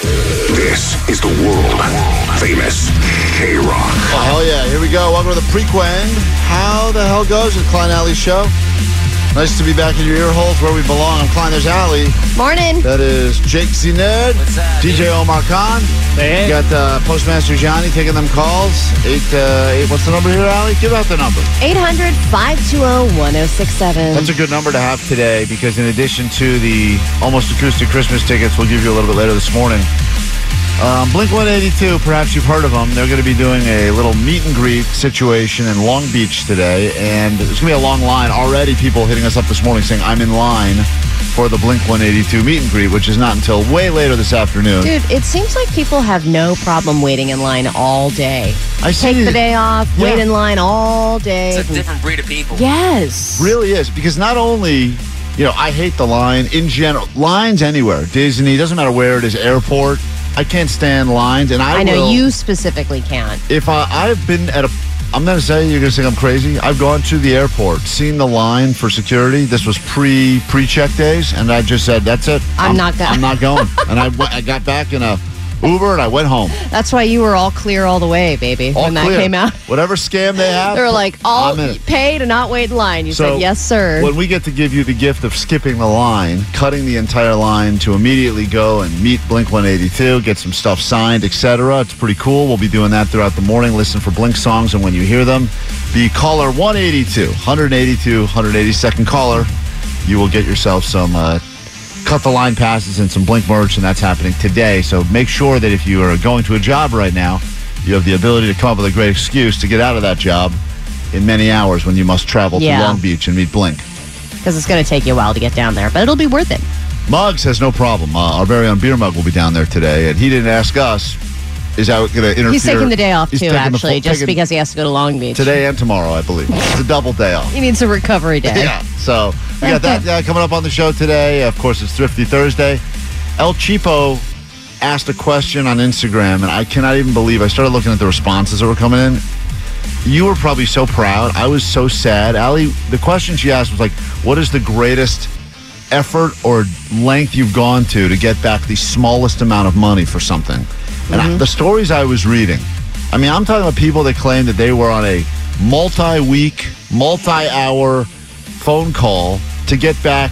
This is the world famous K Rock. Oh, hell yeah. Here we go. Welcome to the prequend. How the hell goes it, Klein Ally Show? Nice to be back in your ear holes where we belong. I'm Klein, there's Alley. Morning. That is Jake Z Nerd, DJ Omar Khan. Hey, hey. You got uh, Postmaster Johnny taking them calls. Eight, uh, eight. What's the number here, Alley? Give out the number. 800 520 1067. That's a good number to have today because in addition to the almost acoustic Christmas tickets, we'll give you a little bit later this morning. Um, Blink 182, perhaps you've heard of them. They're going to be doing a little meet and greet situation in Long Beach today, and there's going to be a long line. Already, people hitting us up this morning saying, I'm in line for the Blink 182 meet and greet, which is not until way later this afternoon. Dude, it seems like people have no problem waiting in line all day. I see Take the day off, Yeah. wait in line all day. It's a different breed of people. Yes. really is because not only you know I hate the line in general lines anywhere Disney doesn't matter where it is airport I can't stand lines and I, I know will- you specifically can't. if I, I've been at a I'm gonna say you're gonna think I'm crazy I've gone to the airport seen the line for security this was pre pre check days and I just said that's it I'm not going. I'm not going and I I got back in a Uber and I went home That's why you were all clear all the way, baby, all when that clear. came out. whatever scam they have They were like, all I'm in it. pay to not wait in line. You said, yes, sir. When we get to give you the gift of skipping the line, cutting the entire line to immediately go and meet Blink 182, get some stuff signed, etc. It's pretty cool. We'll be doing that throughout the morning. Listen for Blink songs, and when you hear them, be caller 182, 182, 182nd caller. You will get yourself some uh, cut the line passes and some Blink merch, and that's happening today. So make sure that if you are going to a job right now, you have the ability to come up with a great excuse to get out of that job in many hours when you must travel Yeah. to Long Beach and meet Blink. Because it's going to take you a while to get down there, but it'll be worth it. Muggs has no problem. Uh, our very own beer mug will be down there today, and he didn't ask us. Is that going to interfere? He's taking the day off, He's too, actually, full- just because he has to go to Long Beach. today and tomorrow, I believe. It's a double day off. He needs a recovery day. Yeah. So we got that uh, coming up on the show today. Of course, it's Thrifty Thursday. El Cheapo asked a question on Instagram, and I cannot even believe I started looking at the responses that were coming in. You were probably so proud. I was so sad. Ali, the question she asked was like, "What is the greatest effort or length you've gone to to get back the smallest amount of money for something?" And I, the stories I was reading, I mean, I'm talking about people that claim that they were on a multi-week, multi-hour phone call to get back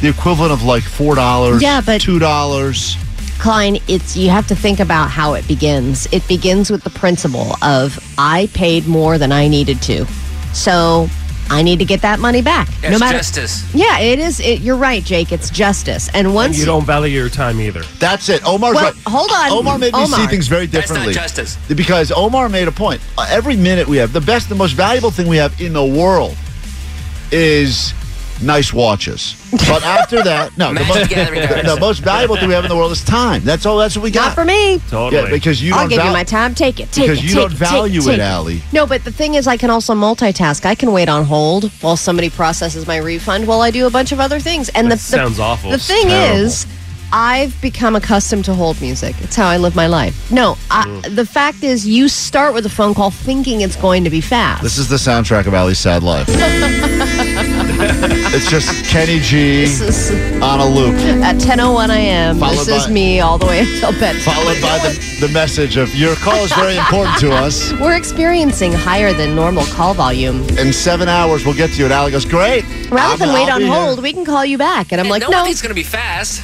the equivalent of like four dollars, Yeah, but- two dollars. Klein, it's you have to think about how it begins. It begins with the principle of I paid more than I needed to. So I need to get that money back. It's justice. Yeah, it is. It, you're right, Jake. It's justice. And once and you don't value your time either. That's it. Omar's Well, right. hold on. Omar made me see things very That's not differently. justice. Because Omar made a point. Uh, every minute we have, the best, the most valuable thing we have in the world is nice watches. But after that, no, the most, the, the most valuable thing we have in the world is time. That's all. That's what we got. not for me. Totally. Yeah, because you I'll don't give you my time. Take it. Take because it. you take don't it, take value take it, Allie. No, but the thing is, I can also multitask. I can wait on hold while somebody processes my refund while I do a bunch of other things. And That the, the sounds awful. The thing terrible. is, I've become accustomed to hold music. It's how I live my life. No, I, Mm. the fact is, you start with a phone call thinking it's going to be fast. This is the soundtrack of Allie's sad life. it's just Kenny G on a loop, at 10:01 a.m. Followed This is me all the way until bedtime. followed by the, the message of your call is very important to us. We're experiencing higher than normal call volume. In seven hours, we'll get to you. And Allie goes, great. Rather I'm- than wait I'll on be here." hold, we can call you back. And I'm And like, no, no, it's going to be fast.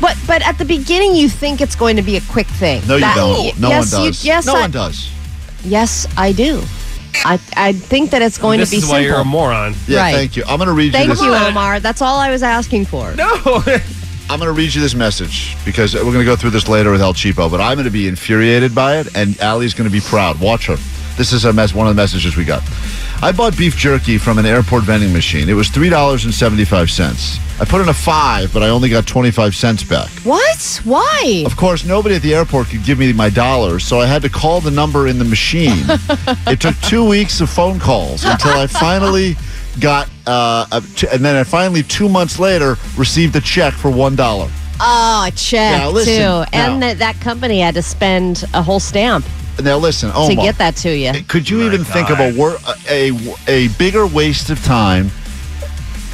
But but at the beginning, you think it's going to be a quick thing. No, you That- don't. No yes, one you- does. yes, no I, one does. Yes, I do. I I think that it's going this to be is why simple. you're a moron. Yeah, Right. thank you. I'm going to read you this message. Thank you, Omar. That's all I was asking for. No. I'm going to read you this message because we're going to go through this later with El Cheapo, but I'm going to be infuriated by it, and Allie's going to be proud. Watch her. This is a mess, one of the messages we got. I bought beef jerky from an airport vending machine. It was $3.75. I put in a five, but I only got 25 cents back. What? Why? Of course, nobody at the airport could give me my dollars, so I had to call the number in the machine. it took two weeks of phone calls until I finally got, uh, t- and then I finally, two months later, received a check for $1. Oh, a check Now, listen, too, and now. that, that company had to spend a whole stamp Now, listen, Omar. to get that to you. Eh, could you even think of a, wor- a a bigger waste of time?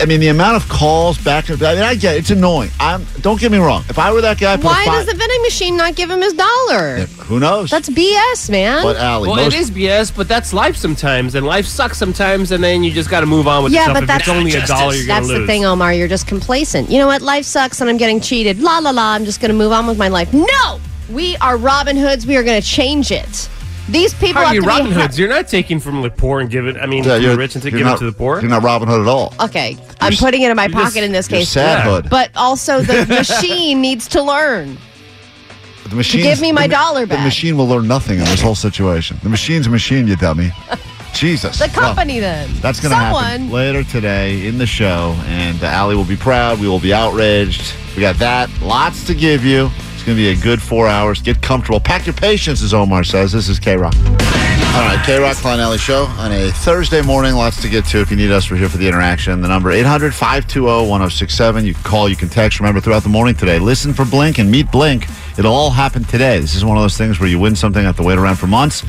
I mean, the amount of calls back. and I mean, I get it, it's annoying. I'm. Don't get me wrong. If I were that guy, I put a Why five- does the vending machine not give him his dollar? Who knows? That's BS, man. But Allie, Well, most, it is BS, but that's life sometimes, and life sucks sometimes, and then you just got to move on with Yeah, yourself. but if that's- it's only a dollar you're That's to lose. the thing, Omar. You're just complacent. You know what? Life sucks and I'm getting cheated. La la la. I'm just going to move on with my life. No! We are Robin Hoods. We are going to change it. These people How are you to Robin be. Hoods? You're not taking from the poor and giving. I mean, Yeah, from you're the rich and to you're give it not- to the poor. You're not Robin Hood at all. Okay, I'm putting it in my you're just- pocket in this You're case. sad Yeah. hood. But also, the machine needs to learn. the machine. give me my the, ma- dollar The back. machine will learn nothing in this whole situation. The machine's a machine, you dummy. Jesus. The Well, company, then. That's going to happen Someone. later today in the show, and uh, Allie will be proud. We will be outraged. We got that. Lots to give you. It's going to be a good four hours. Get comfortable. Pack your patience, as Omar says. This is K Rock. All right, K Rock Klein Ally Show on a Thursday morning. Lots to get to. If you need us, we're here for the interaction. The number 800 520 1067. You can call, you can text. Remember, throughout the morning today, listen for Blink and meet Blink. It'll all happen today. This is one of those things where you win something, have to wait around for months.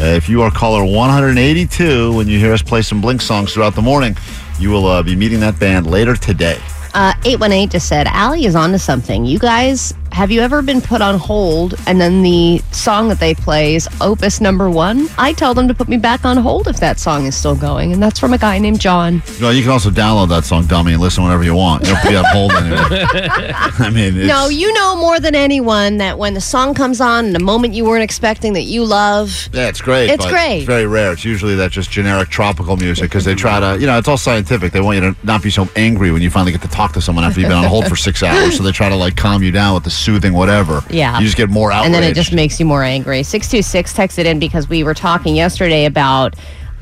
Uh, if you are caller 182 when you hear us play some Blink songs throughout the morning, you will uh, be meeting that band later today. Uh, 818 just said, Allie is onto something. You guys, have you ever been put on hold and then the song that they play is opus number one? I tell them to put me back on hold if that song is still going. And that's from a guy named John. Well, you can also download that song, Dummy, and listen whenever you want. You don't have to be on hold anymore. I mean, it's, No, you know more than anyone that when the song comes on in a moment you weren't expecting that you love, Yeah, it's great. It's great. It's very rare. It's usually that just generic tropical music because they try to, you know, it's all scientific. They want you to not be so angry when you finally get to talk to someone after you've been on hold for six hours. So they try to like calm you down with the soothing whatever. Yeah. You just get more outraged. and then it just makes you more angry. 626 texted in because we were talking yesterday about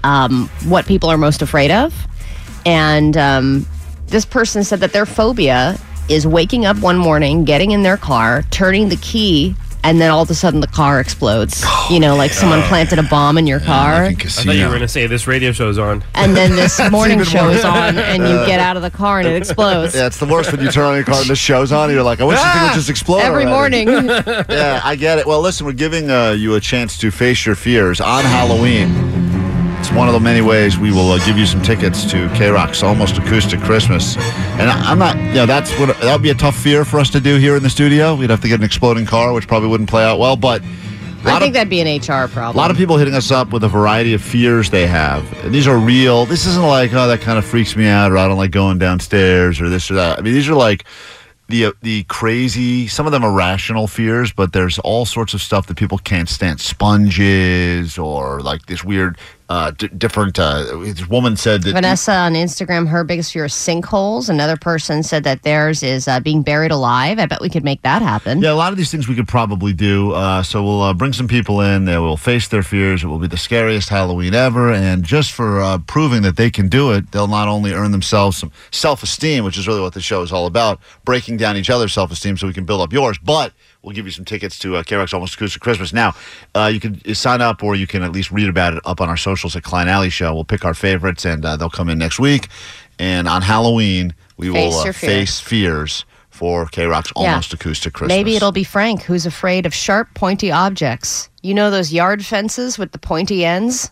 um, what people are most afraid of. And um, this person said that their phobia is waking up one morning, getting in their car, turning the key, and then all of a sudden the car explodes. you know, like someone planted a bomb in your car. Like I thought you were going to say this radio show's on. and then this morning even show worse. is on, and you get out of the car and it explodes. yeah, it's the worst when you turn on your car and the show's on. And you're like, I wish this thing would just explode. Every already. morning. yeah, I get it. Well, listen, we're giving uh, you a chance to face your fears on Halloween. It's one of the many ways we will uh, give you some tickets to K Rock's Almost Acoustic Christmas. And I- I'm not, you know, that's what that would be a tough fear for us to do here in the studio. We'd have to get an exploding car, which probably wouldn't play out well. But I think of, that'd be an HR problem. a lot of people hitting us up with a variety of fears they have. And these are real. This isn't like, oh, that kind of freaks me out, or I don't like going downstairs, or this or that. I mean, these are like the uh, the crazy. Some of them are rational fears, but there's all sorts of stuff that people can't stand. Sponges, or like this weird, uh, d- different. Uh, this woman said that Vanessa on Instagram, her biggest fear is sinkholes. Another person said that theirs is uh, being buried alive. I bet we could make that happen. Yeah, a lot of these things we could probably do. Uh, so we'll uh, bring some people in. They will face their fears. It will be the scariest Halloween ever. And just for uh, proving that they can do it, they'll not only earn themselves some self esteem, which is really what the show is all about, breaking down each other's self esteem so we can build up yours, but we'll give you some tickets to uh, KROQ Almost Acoustic Christmas. Now, uh, you can sign up or you can at least read about it up on our socials at Klein Ally Show. We'll pick our favorites and uh, they'll come in next week. And on Halloween, we Face will uh, fear. face fears for K Rock's Yeah. Almost Acoustic Christmas. Maybe it'll be Frank who's afraid of sharp, pointy objects. You know those yard fences with the pointy ends?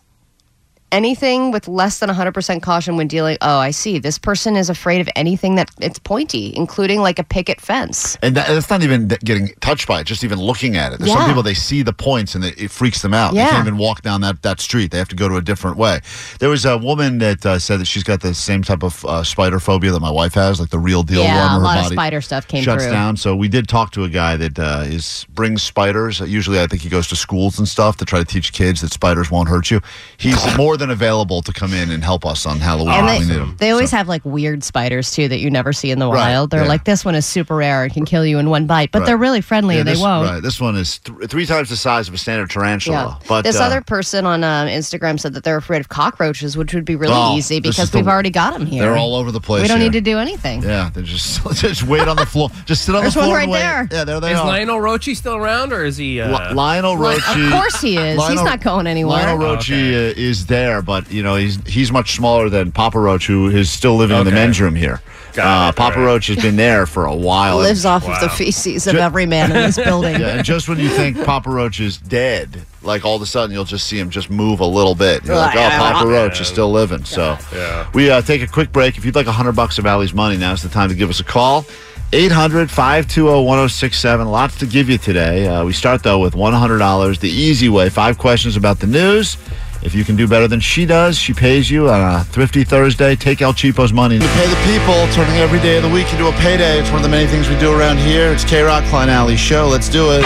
Anything with less than 100% caution when dealing. Oh, I see. This person is afraid of anything that it's pointy, including like a picket fence. And that, that's not even getting touched by it, just even looking at it. There's some people, they see the points and it, it freaks them out. yeah. They can't even walk down that, that street. They have to go to a different way. There was a woman that uh, said that she's got the same type of uh, spider phobia that my wife has, like the real deal Yeah, one. a lot of spider stuff came shuts through. down. So we did talk to a guy that uh, is brings spiders. Usually, I think he goes to schools and stuff to try to teach kids that spiders won't hurt you. He's more than available to come in and help us on Halloween. And if we they, need him. they always So- have like weird spiders too that you never see in the Right, wild. They're yeah. like, this one is super rare and can kill you in one bite, but Right. they're really friendly Yeah, and they won't. Right, this one is th- three times the size of a standard tarantula. But this uh, other person on um, Instagram said that they're afraid of cockroaches, which would be really Oh, easy because we've already got them here. They're all over the place. we don't here. need to do anything. Yeah, they just just wait on the floor. Just sit on There's the one floor right and wait. there. Yeah, there they Is are. Lionel Rochi still around, or is he? Uh, Li- Lionel Like, Rochi. of course he is. He's not going anywhere. Lionel Oh, okay. uh, is there, but you know he's he's much smaller than Papa Roach, who is still living in the Okay. men's room here. Got uh, it, Papa right. Roach has been there for a while. Lives off of the Wow. feces of Ju- every man in this building. Yeah, and just when you think Papa Roach is dead, like all of a sudden you'll just see him just move a little bit. You're like, oh, Papa Roach is still living. So Yeah. we uh, take a quick break. If you'd like a hundred bucks of Allie's money, now's the time to give us a call. 800 520 1067. Lots to give you today. Uh, we start, though, with $100. The easy way five questions about the news. If you can do better than she does, she pays you on a thrifty Thursday. Take El Cheapo's money. To pay the people, turning every day of the week into a payday. It's one of the many things we do around here. It's K Rock Klein Ally Show. Let's do it.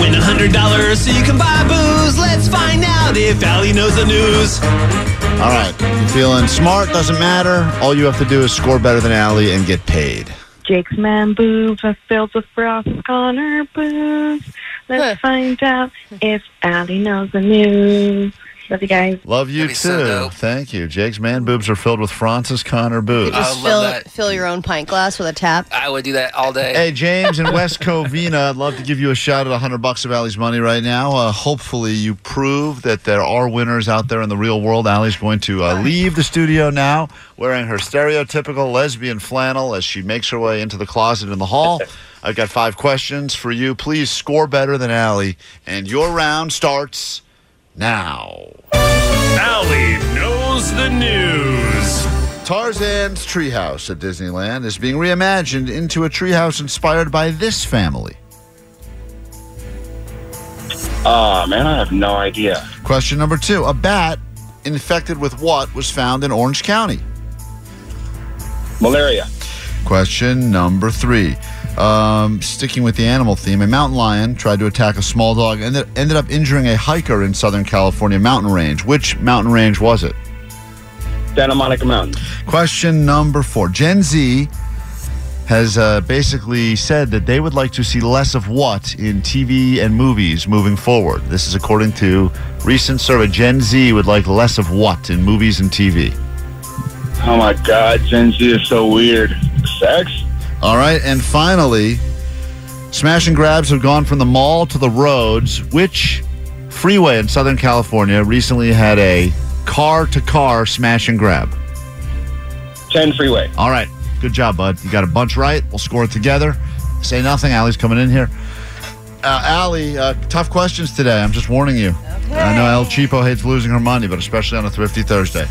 Win a hundred dollars so you can buy booze. Let's find out if Allie knows the news. All right. You feeling smart? Doesn't matter. All you have to do is score better than Allie and get paid. Jake's man boobs are filled with frost Connor boobs. Let's find out if Allie knows the news. Love you guys. Love you too. so. Thank you. Jake's man boobs are filled with Francis Connor boobs. I Just would fill, love that. fill your own pint glass with a tap. I would do that all day. Hey, James in West Covina, I'd love to give you a shot at 100 bucks of Allie's money right now. Uh, hopefully, you prove that there are winners out there in the real world. Allie's going to uh, leave the studio now wearing her stereotypical lesbian flannel as she makes her way into the closet in the hall. I've got five questions for you. Please score better than Allie, and your round starts now. Allie knows the news. Tarzan's treehouse at Disneyland is being reimagined into a treehouse inspired by this family. Oh man, I have no idea. Question number two A bat infected with what was found in Orange County? Malaria. Question number three. Um, sticking with the animal theme, a mountain lion tried to attack a small dog and it ended up injuring a hiker in Southern California mountain range. Which mountain range was it? Santa Monica Mountain. Question number four. Gen Z has uh, basically said that they would like to see less of what in TV and movies moving forward. This is according to recent survey. Gen Z would like less of what in movies and TV. Oh my God, Gen Z is so weird. Sex? All right, and finally, smash and grabs have gone from the mall to the roads. Which freeway in Southern California recently had a car-to-car smash and grab? 10 freeway. All right. Good job, bud. You got a bunch right. We'll score it together. Say nothing. Allie's coming in here. Uh, Allie, uh, tough questions today. I'm just warning you. I know El Cheapo hates losing her money, but especially on a Thrifty Thursday.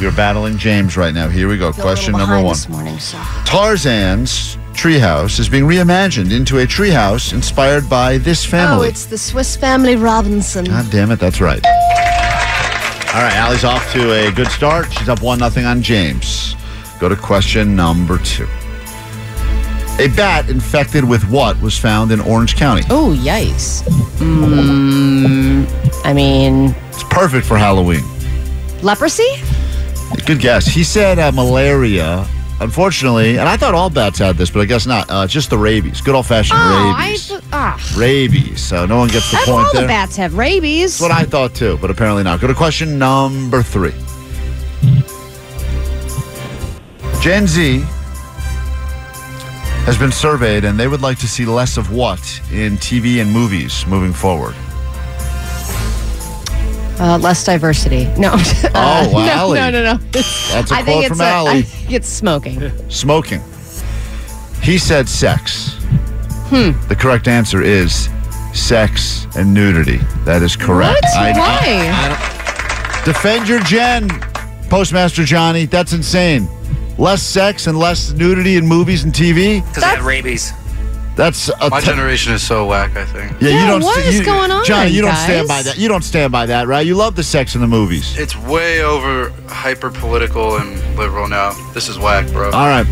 You're battling James right now. Here we go. Feel a Question number one. This morning, so. Tarzan's treehouse is being reimagined into a treehouse inspired by this family. Oh, it's the Swiss Family Robinson. God damn it, that's right. All right, Allie's off to a good start. She's up one nothing on James. Go to question number two. A bat infected with what was found in Orange County? Oh, yikes. Mm, I mean, It's perfect for Halloween. leprosy? Good guess. He said uh, malaria. Unfortunately, and I thought all bats had this, but I guess not. Uh, just the rabies. Good old fashioned Oh, I. rabies. Ah. rabies. So no one gets the I point all there. the bats have rabies. That's what I thought too, but apparently not. Go to question number three. Gen Z has been surveyed and they would like to see less of what in TV and movies moving forward. Uh, less diversity. No. Oh, Uh, wow, no, Allie. no, no, no. That's a I quote think it's from uh, Allie. I think it's smoking. Smoking. He said sex. Hmm. The correct answer is sex and nudity. That is correct. What? I, Why? I, I don't, Defend your gen, Postmaster Johnny. That's insane. Less sex and less nudity in movies and TV. Because I had rabies. That's a My te- generation is so whack, I think. Yeah, you don't. what st- is you- going on, Johnny? You don't stand by that. You don't stand by that, right? You love the sex in the movies. It's way over hyper political and liberal now. This is whack, bro. All right.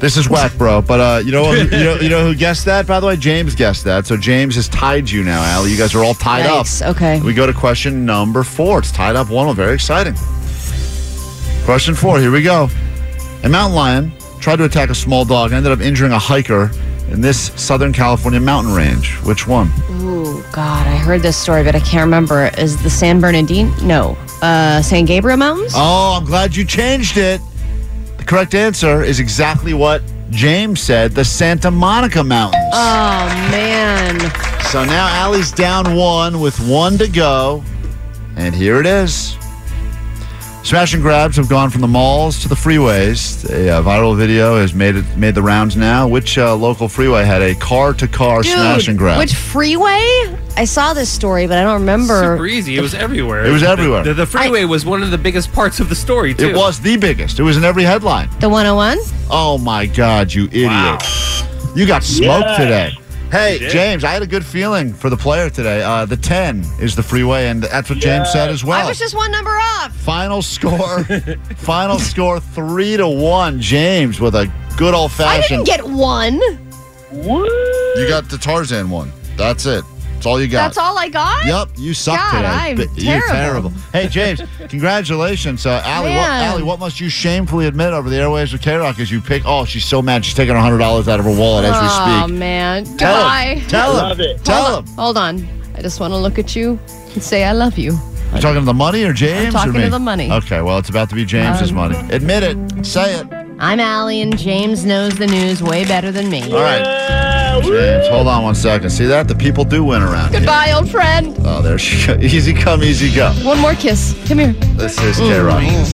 This is whack, bro. But uh, you know, you know, you know who guessed that? By the way, James guessed that. So James has tied you now, Allie. You guys are all tied Nice. up. Okay. We go to question number four. It's tied up one. Very exciting. Question four. Here we go. A mountain lion tried to attack a small dog and ended up injuring a hiker in this Southern California mountain range. Which one? Ooh, God, I heard this story, but I can't remember. Is the San Bernardino? No. Uh, San Gabriel Mountains? Oh, I'm glad you changed it. The correct answer is exactly what James said the Santa Monica Mountains. Oh, man. So now Allie's down one with one to go. And here it is. Smash and grabs have gone from the malls to the freeways. A uh, viral video has made it made the rounds now. Which uh, local freeway had a car-to-car smash and grab? which freeway? I saw this story, but I don't remember. Super easy. It was everywhere. It was everywhere. The, the freeway was one of the biggest parts of the story too. it was the biggest. It was in every headline. The 101? Oh my God, you idiot! Wow. You got smoked Yeah. today. Hey. James, I had a good feeling for the player today. Uh, the 10 is the freeway, and that's what James said as well. I was just one number off. Final score, final score three to one. James with a good old fashion. I didn't get one. What? you got the Tarzan one. That's it. That's all you got. That's all I got? Yep, you suck God, today. I'm But You're terrible. terrible. Hey, James, congratulations. Uh, Allie, what, Allie, what must you shamefully admit over the airways with K Rock as you pick? Oh, she's so mad. She's taking $100 out of her wallet as we speak. Oh, speak. man. Tell Goodbye. him. Tell him. It. Tell hold, him. Hold on. I just want to look at you and say I love you. You talking to the money or James? talking or me? to the money. Okay, well, it's about to be James's Um, money. Admit it. Say it. I'm Allie, and James knows the news way better than me. All right. James, hold on one second. See that? The people do win around here. Goodbye, old friend. Oh, there she goes. Easy come, easy go. One more kiss. Come here. This is K Rock. Mm.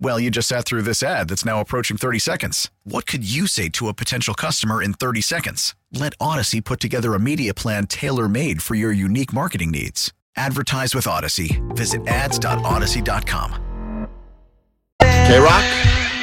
Well, you just sat through this ad that's now approaching 30 seconds. What could you say to a potential customer in 30 seconds? Let Audacy put together a media plan tailor made for your unique marketing needs. Advertise with Audacy. Visit ads.audacy.com. K Rock,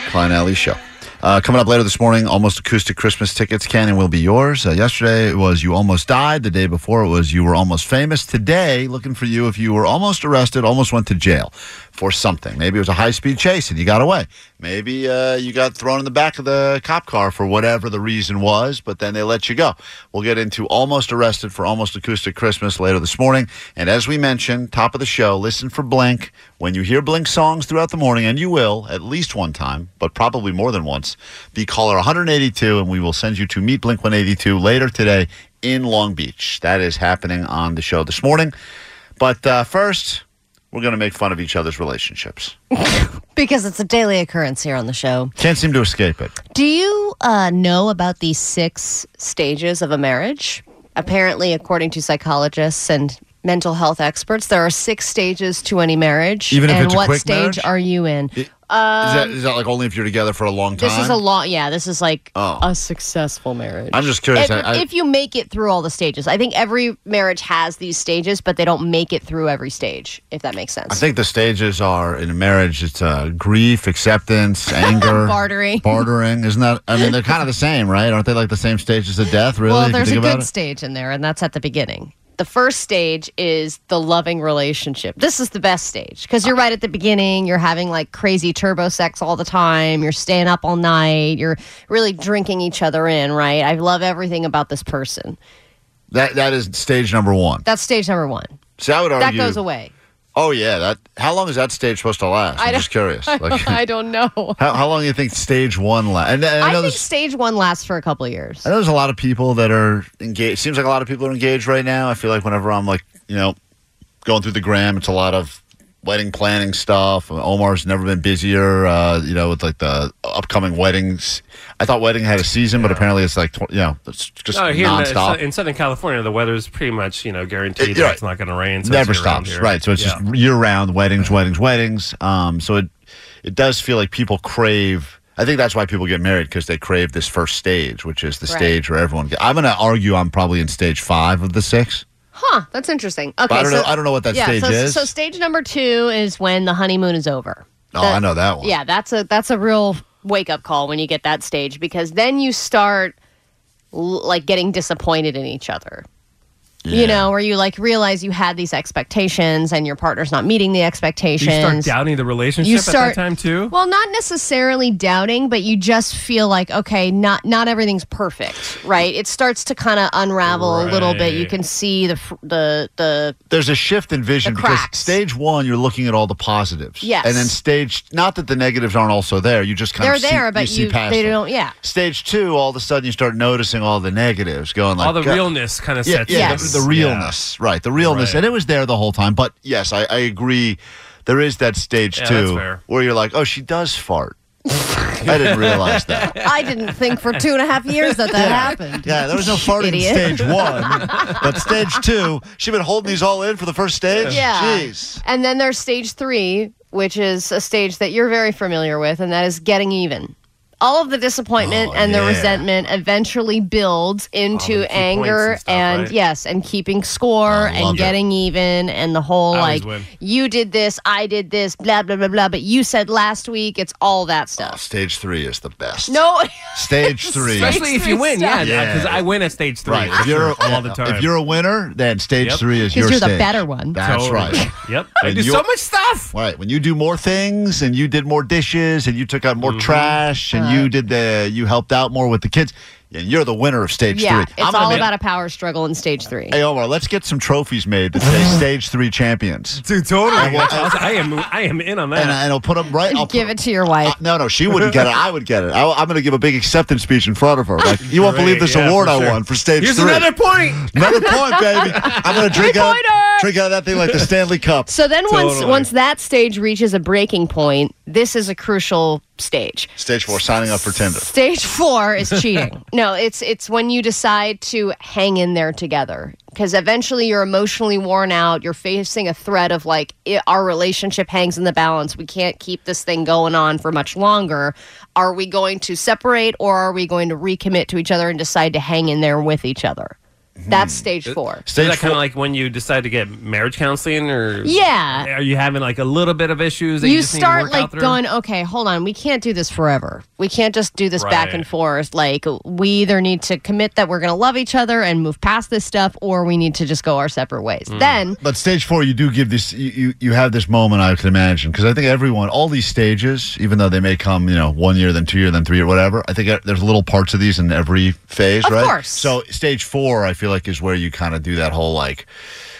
Klein Ally Show. Uh, coming up later this morning, almost acoustic Christmas tickets can and will be yours. Uh, yesterday it was You Almost Died. The day before it was You Were Almost Famous. Today, looking for you if you were almost arrested, almost went to jail for something. Maybe it was a high speed chase and you got away. Maybe uh, you got thrown in the back of the cop car for whatever the reason was, but then they let you go. We'll get into almost arrested for almost acoustic Christmas later this morning. And as we mentioned, top of the show, listen for Blink. When you hear Blink songs throughout the morning, and you will at least one time, but probably more than once, be caller 182, and we will send you to meet Blink 182 later today in Long Beach. That is happening on the show this morning. But uh, first, we're going to make fun of each other's relationships. Because it's a daily occurrence here on the show. Can't seem to escape it. Do you uh, know about the six stages of a marriage? Apparently, according to psychologists and mental health experts, there are six stages to any marriage. Even if and it's a what quick stage marriage? are you in? It- is, that, is that like only if you're together for a long time? This is a long, yeah. This is like Oh. a successful marriage. I'm just curious. If, I, I, if you make it through all the stages, I think every marriage has these stages, but they don't make it through every stage. If that makes sense. I think the stages are in a marriage. It's uh, grief, acceptance, anger, Bartering. bartering. Isn't that? I mean, they're kind of the same, right? Aren't they like the same stages of death? Really? well, if you there's a think good it? stage in there, and that's at the beginning. The first stage is the loving relationship. This is the best stage because you're right at the beginning. You're having like crazy turbo sex all the time. You're staying up all night. You're really drinking each other in, right? I love everything about this person. That that is stage number one. That's stage number one. See, I would argue That goes away. Oh yeah, that. How long is that stage supposed to last? I'm I just curious. Like, I don't know. how, how long do you think stage one lasts? And, and I I, think stage one lasts for a couple of years. I know there's a lot of people that are engaged. Seems like a lot of people are engaged right now. I feel like whenever I'm like, you know, going through the gram, it's a lot of wedding planning stuff. Omar's never been busier. Uh, you know, with like the upcoming weddings. I thought wedding had a season, but apparently it's like tw- you know, it's just No, here in, the, nonstop. in Southern California, the weather's pretty much you know guaranteed It- that right. it's not going to rain. So never stops right so it's Yeah. just year round weddings weddings weddings um so it it does feel like people crave i think that's why people get married because they crave this first stage which is the Right. stage where everyone get, i'm gonna argue i'm probably in stage five of the six Huh, that's interesting. Okay, I don't so, know- I don't know what that yeah, stage so, is. So stage number two is when the honeymoon is over. oh i know that one Yeah, that's a that's a real wake up call when you get that stage because then you start l- like getting disappointed in each other. You know, where you like realize you had these expectations and your partner's not meeting the expectations. You start doubting the relationship You at start- that time too. Well, not necessarily doubting, but you just feel like okay, not not everything's perfect, right? It starts to kind of unravel a little bit. You can see the the the there's a shift in vision because stage one you're looking at all the positives Yes. and then stage not that the negatives aren't also there you just kind they're of see, there, but you see you past they them. don't. Yeah, stage two all of a sudden you start noticing all the negatives going like All the God- realness kind of yeah, sets yeah, in. the, the realness, right? The realness, Right. and it was there the whole time. But yes, I, I agree. There is that stage Yeah, too where you're like, oh, she does fart. I didn't realize that. I didn't think for two and a half years that that happened. Yeah, there was no farting Idiot. stage one, but stage two, she's been holding these all in for the first stage. Yeah. Jeez. And then there's stage three, which is a stage that you're very familiar with, and that is getting even. All of the disappointment Oh, and the yeah. resentment eventually builds into anger and stuff, and right? yes, and keeping score I love and it. getting even and the whole I like you did this, I did this, blah blah blah blah. But you said last week it's all that Oh, stuff. stage three is the best. No, Stage three. Especially if you win, yeah, Yeah. because I win at stage three. Right. If you're, all the time. if you're a winner, then stage Yep. three is your you're the better one. That's Totally. right. Yep. I do so much stuff. Right. When you do more things and you did more dishes and you took out more Mm-hmm. trash and you did the you helped out more with the kids, yeah, you're the winner of stage yeah, three. it's I'm gonna all make- about a power struggle in stage three. Hey Omar, let's get some trophies made that say stage three champions. Dude, totally. We'll- I am. I am in on that. And, and I'll put them right. I'll Give put, it to your wife. Uh, no, no, she wouldn't get it. I would get it. I, I'm going to give a big acceptance speech in front of her. Like, you won't believe this yeah, award for I sure. won for stage Here's three. another point. Another point, baby. I'm going to drink out, Three-pointer! Drink out of that thing like the Stanley Cup. So then once Totally. once that stage reaches a breaking point, this is a crucial stage. Stage four, signing up for Tinder. Stage 4 is cheating. no, it's it's when you decide to hang in there together because eventually you're emotionally worn out, you're facing a threat of like it, our relationship hangs in the balance. We can't keep this thing going on for much longer. Are we going to separate or are we going to recommit to each other and decide to hang in there with each other? Mm-hmm. That's stage uh, 4. Is Stage that kind four. of like when you decide to get marriage counseling, or Yeah. are you having like a little bit of issues? That you, you just need to start work like out through? going okay hold on we can't do this forever we can't just do this back Right. and forth like we either need to commit that we're going to love each other and move past this stuff or we need to just go our separate ways Mm. then But stage four, you do give this, you, you, you have this moment, I can imagine, because I think everyone, all these stages, even though they may come, you know, one year, then two year, then three year, whatever, I think uh, there's little parts of these in every phase, Of right? course. So stage four, I feel like, is where you kind of do that whole like,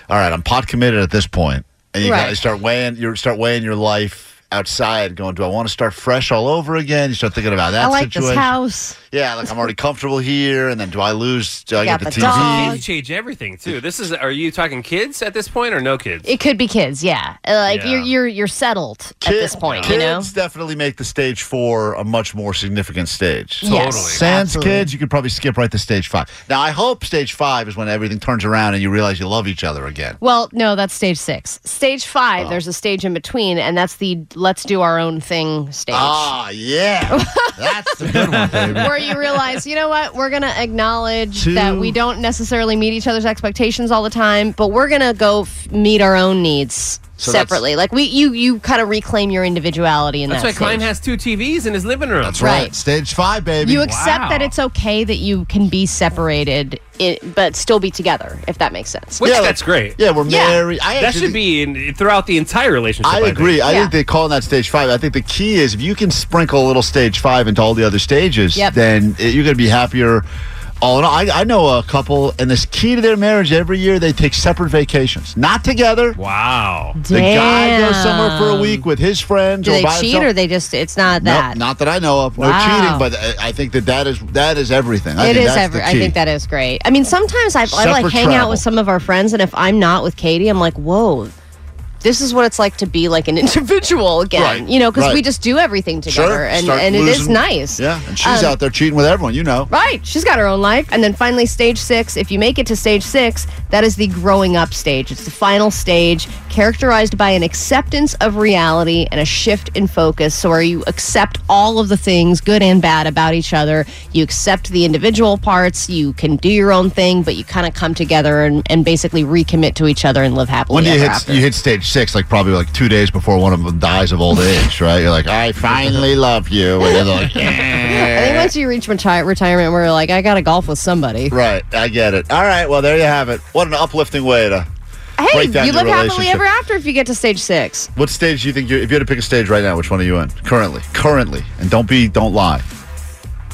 all right, I'm pot committed at this point, and you Right. start weighing, you start weighing your life outside, going, do I want to start fresh all over again? You start thinking about that i like situation. this house Yeah, like I'm already comfortable here, and then do I lose? Do I Got get the, the TV? dog. Kids change everything too. This is. Are you talking kids at this point or no kids? it could be kids yeah Uh, like Yeah. you're you're you're settled at Kid- this point kids you know definitely make the stage four a much more significant stage. Yes, Sans absolutely. kids, you could probably skip right to stage five. Now, I hope stage five is when everything turns around and you realize you love each other again. well no that's stage six stage five there's a stage in between and that's the let's do our own thing stage Ah, yeah. That's the good one, baby. where you realize, you know what, we're going to acknowledge Two. that we don't necessarily meet each other's expectations all the time, but we're going to go f- meet our own needs So separately. Like we, you, you kind of reclaim your individuality in That's that why Klein has two TVs in his living room. That's right. Right. Stage five, baby. You accept that it's okay that you can be separated, i but still be together, if that makes sense. Which Yeah, that's great. yeah, we're Yeah. married. I that actually should be in, throughout the entire relationship. I think. agree. I Yeah. think they call that stage five. I think the key is if you can sprinkle a little stage five into all the other stages, Yep. then it- you're going to be happier. All in all, I, I know a couple, and this key to their marriage every year they take separate vacations, not together. Wow. The guy goes somewhere for a week with his friends Do or they by cheat himself. or they just? It's not Nope, that. not that I know of. No Wow. cheating, but I, I think that that is that is everything. I It think is that's every. the I key. think that is great. I mean, sometimes I, I like Separate hang travel. out with some of our friends, and if I'm not with Katie, I'm like, whoa. This is what it's like to be like an individual again, Right, you know, because we just do everything together, Sure, and, and it is nice. Yeah, and she's Um, out there cheating with everyone. You know. Right. She's got her own life. And then finally, stage six. If you make it to stage six, that is the growing up stage. It's the final stage, characterized by an acceptance of reality and a shift in focus. So, where you accept all of the things, good and bad, about each other. You accept the individual parts. You can do your own thing, but you kind of come together and, and basically recommit to each other and live happily When do you hit you hit stage six, like probably like two days before one of them dies of old age, right? You're like, I finally love you, and they're like, I think once you reach retire- retirement, you're like, I got to golf with somebody. right. I get it. All right, well there you have it. What an uplifting way to. Hey, break down you your live happily relationship. ever after if you get to stage six. What stage do you think you? If you had to pick a stage right now, which one are you in currently? Currently, and don't be, don't lie.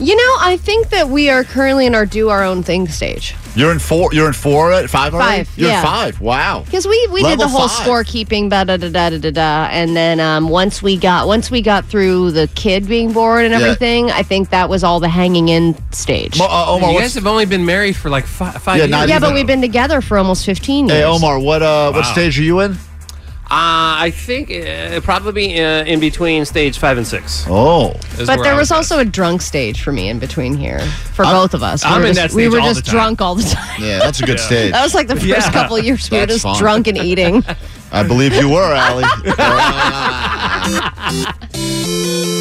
You know, I think that we are currently in our do our own thing stage. You're in four. You're in four. uh, Five. already? Five, You're yeah. in five. Wow. Because we, we did the whole five. scorekeeping, da da da da da da da, and then um, once we got once we got through the kid being born and Yeah. everything, I think that was all the hanging in stage. Mo- uh, Omar, you guys have only been married for like five, five Yeah, years. yeah, but we've been together for almost fifteen years. hey Omar, what uh, what stage are you in? Uh, I think uh, probably uh, in between stage five and six. Oh, is But where there I was also a drunk stage for me in between here for I'm- both of us. I'm we were in just, that we stage were all just the time. drunk all the time. yeah, that's a good stage. That was like the first Yeah. couple of years we were That's just fun. drunk and eating. I believe you were, Allie.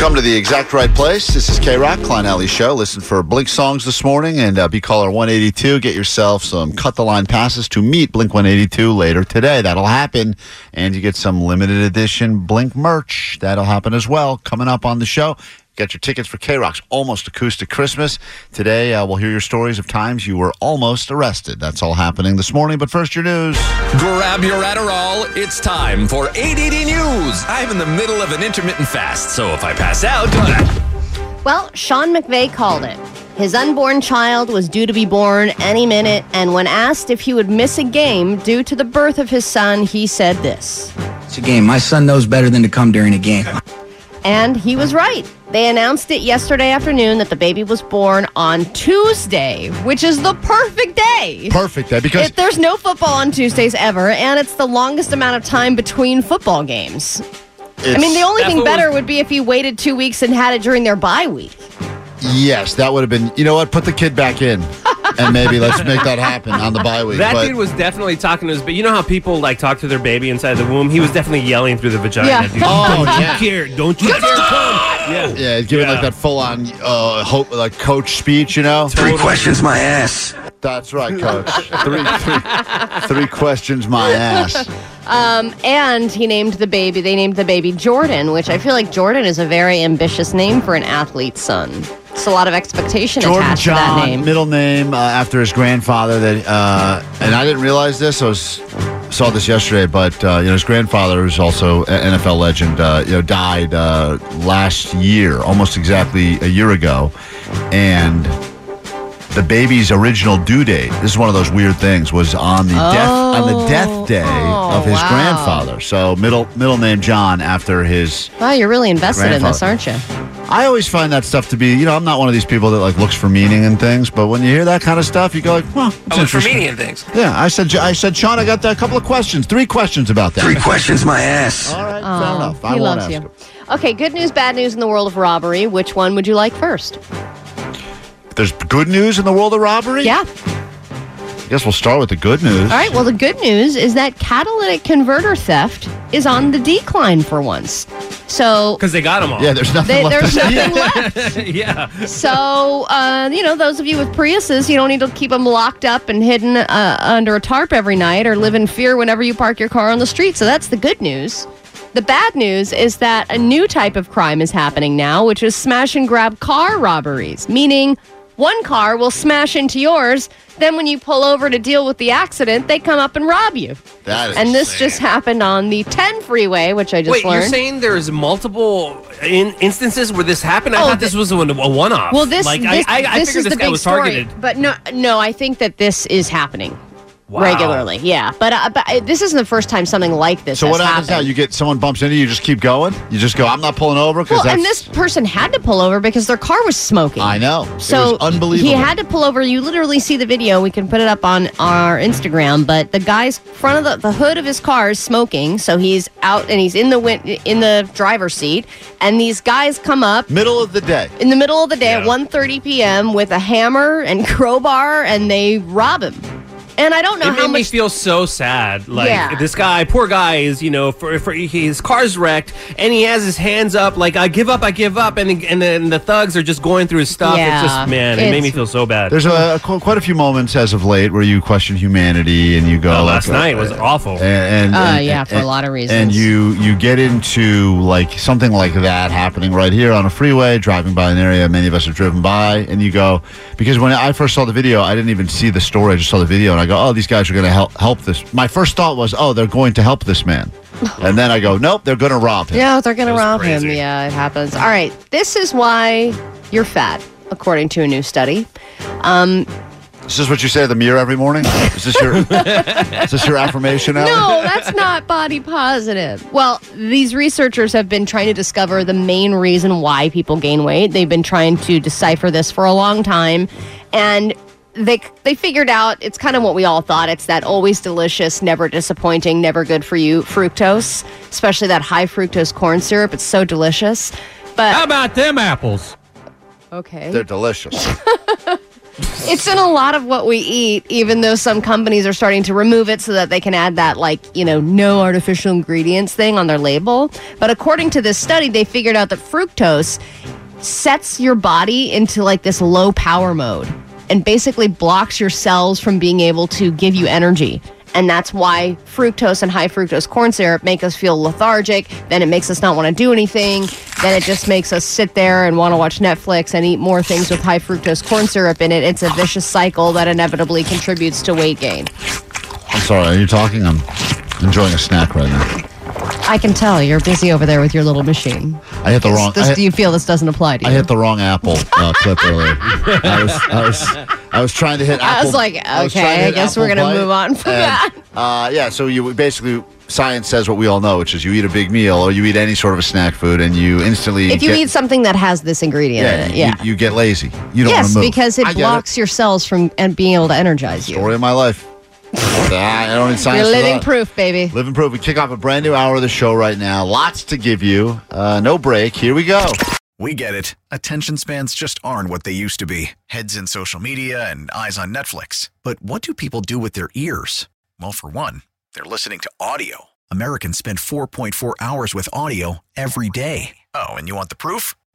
Come to the exact right place. This is K Rock, Klein Ally Show. Listen for Blink songs this morning and uh, be caller 182. Get yourself some cut the line passes to meet Blink 182 later today. That'll happen. And you get some limited edition Blink merch. That'll happen as well. Coming up on the show. Get your tickets for K Rock's Almost Acoustic Christmas. Today, uh, we'll hear your stories of times you were almost arrested. That's all happening this morning. But first, your news. Grab your Adderall. It's time for 880 News. I'm in the middle of an intermittent fast, so if I pass out, Well, Sean McVay called it. His unborn child was due to be born any minute, and when asked if he would miss a game due to the birth of his son, he said this. It's a game. My son knows better than to come during a game. And he was right. They announced it yesterday afternoon that the baby was born on Tuesday, which is the perfect day. Perfect day because It, there's no football on Tuesdays ever, and it's the longest amount of time between football games. I mean, the only thing better was- would be if he waited two weeks and had it during their bye week. Yes, that would have been. You know what? Put the kid back in, and maybe let's make that happen on the bye week. That but dude was definitely talking to his. But you know how people like talk to their baby inside the womb? He was definitely yelling through the vagina. Yeah. Dude, Oh, don't yeah. you care? Don't you dare come? Yeah. yeah, he's giving Yeah. like that full-on uh, hope, like coach speech. You know, three questions my ass. that's right, coach. three, three, three questions, my ass. Um, and he named the baby, they named the baby Jordan, which I feel like Jordan is a very ambitious name for an athlete's son. It's a lot of expectation Jordan attached to that John, name. middle name uh, after his grandfather. That uh, and I didn't realize this. I was saw this yesterday, but uh, you know his grandfather, who's also an NFL legend, uh, you know, died uh, last year, almost exactly a year ago, and the baby's original due date. This is one of those weird things. Was on the death on the death oh. day Oh, of his wow. grandfather. So middle middle name John after his Wow, you're really invested in this, aren't you? I always find that stuff to be, you know, I'm not one of these people that like looks for meaning in things, but when you hear that kind of stuff, you go like, well, it's I look for meaning in things. Yeah, I said, I said, Sean, I got a couple of questions, three questions about that. Three questions my ass. All right, fair Oh, enough. I he won't loves ask you. him. Okay, good news, bad news in the world of robbery. Which one would you like first? There's good news in the world of robbery. Yeah. I guess we'll start with the good news. All right. Well, the good news is that catalytic converter theft is on the decline for once. So Because they got them all. Yeah, there's nothing they, left there's nothing left. yeah. So, uh, you know, those of you with Priuses, you don't need to keep them locked up and hidden uh, under a tarp every night or live in fear whenever you park your car on the street. So that's the good news. The bad news is that a new type of crime is happening now, which is smash and grab car robberies, meaning one car will smash into yours. Then, when you pull over to deal with the accident, they come up and rob you. That is And this just happened on the 10 freeway, which I just Wait, learned. you're saying there's multiple in- instances where this happened? I Oh, thought this was a, one- a one-off. Well, this like this, I, I, I this figured is this the guy big was story. targeted. But no, no, I think that this is happening Wow. regularly. Yeah, but uh, but uh, this isn't the first time something like this. So what happens now? You get someone bumps into you, you just keep going. You just go. I'm not pulling over because Well, that's. and this person had to pull over because their car was smoking. I know. So it was unbelievable. He had to pull over. You literally see the video. We can put it up on our Instagram. But the guy's front of the, the hood of his car is smoking. So he's out and he's in the win- in the driver's seat. And these guys come up middle of the day. in the middle of the day at 1.30 p.m. with a hammer and crowbar, and they rob him. And I don't know it how made me feel so sad. Like Yeah. this guy, poor guy, is you know, for, for his car's wrecked, and he has his hands up, like I give up, I give up, and and then the thugs are just going through his stuff. Yeah. it's just man, it made It's- me feel so bad. There's a, qu- quite a few moments as of late where you question humanity and you go. Oh, last like, night uh, was awful. And, and, Uh, and- yeah, for a and- lot of reasons. And you you get into like something like that happening right here on a freeway, driving by an area many of us have driven by, and you go because when I first saw the video, I didn't even see the story. I just saw the video, and I go, oh, these guys are going to help help this. My first thought was, oh, they're going to help this man, and then I go, nope, they're going to rob him. Yeah, they're going to rob him. Yeah, it happens. All right. This is why you're fat, according to a new study. Um, Is this what you say to the mirror every morning? Is this your is this your affirmation? Alan? no, that's not body positive. Well, these researchers have been trying to discover the main reason why people gain weight. They've been trying to decipher this for a long time, and they they figured out it's kind of what we all thought. It's that always delicious, never disappointing, never good for you fructose, especially that high fructose corn syrup. It's so delicious. But How about them apples? okay. They're delicious. It's in a lot of what we eat, even though some companies are starting to remove it so that they can add that, like, you know, no artificial ingredients thing on their label. But according to this study, they figured out that fructose sets your body into like this low power mode and basically blocks your cells from being able to give you energy. And that's why fructose and high fructose corn syrup make us feel lethargic. Then it makes us not want to do anything. Then it just makes us sit there and want to watch Netflix and eat more things with high fructose corn syrup in it. It's a vicious cycle that inevitably contributes to weight gain. I'm sorry. Are you talking? I'm enjoying a snack right now. I can tell you're busy over there with your little machine. I hit the wrong. This- I hit- do you feel this doesn't apply to you? I hit the wrong Apple uh, clip earlier. I was, I was, I was trying to hit. I was like, was trying to okay, I hit guess we're gonna move on from and, that. Uh, yeah, so you basically science says what we all know, which is you eat a big meal or you eat any sort of a snack food, and you instantly if you get, eat something that has this ingredient yeah, in it, you, yeah. you get lazy. You don't yes, move because it I blocks your cells from and being able to energize you. Story of my life. I don't need science. You're living that. proof, baby. Living proof. We kick off a brand new hour of the show right now. Lots to give you. Uh, no break. Here we go. We get it. Attention spans just aren't what they used to be heads in social media and eyes on Netflix. But what do people do with their ears? Well, for one, they're listening to audio. Americans spend 4.4 hours with audio every day. Oh, and you want the proof?